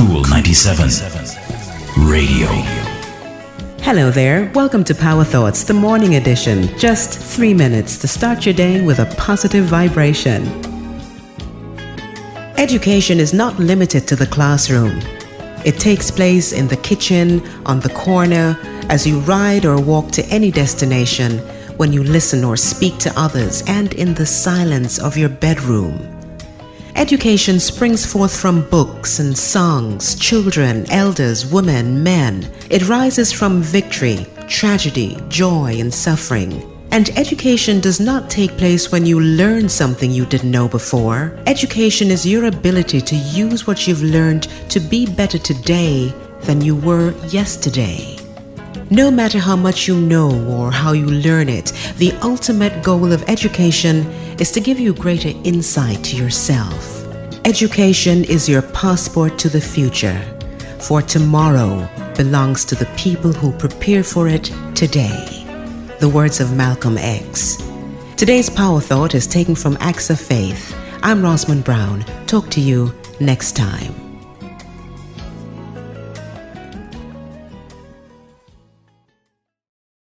Kool 97 Radio. Hello there. Welcome to Power Thoughts, the morning edition. Just three minutes to start your day with a positive vibration. Education is not limited to the classroom. It takes place in the kitchen, on the corner, as you ride or walk to any destination, when you listen or speak to others, and in the silence of your bedroom. Education springs forth from books and songs, children, elders, women, men. It rises from victory, tragedy, joy, and suffering. And education does not take place when you learn something you didn't know before. Education is your ability to use what you've learned to be better today than you were yesterday. No matter how much you know or how you learn it, the ultimate goal of education is to give you greater insight to yourself. Education is your passport to the future, for tomorrow belongs to the people who prepare for it today. The words of Malcolm X. Today's power thought is taken from Acts of Faith. I'm Rosamund Brown. Talk to you next time.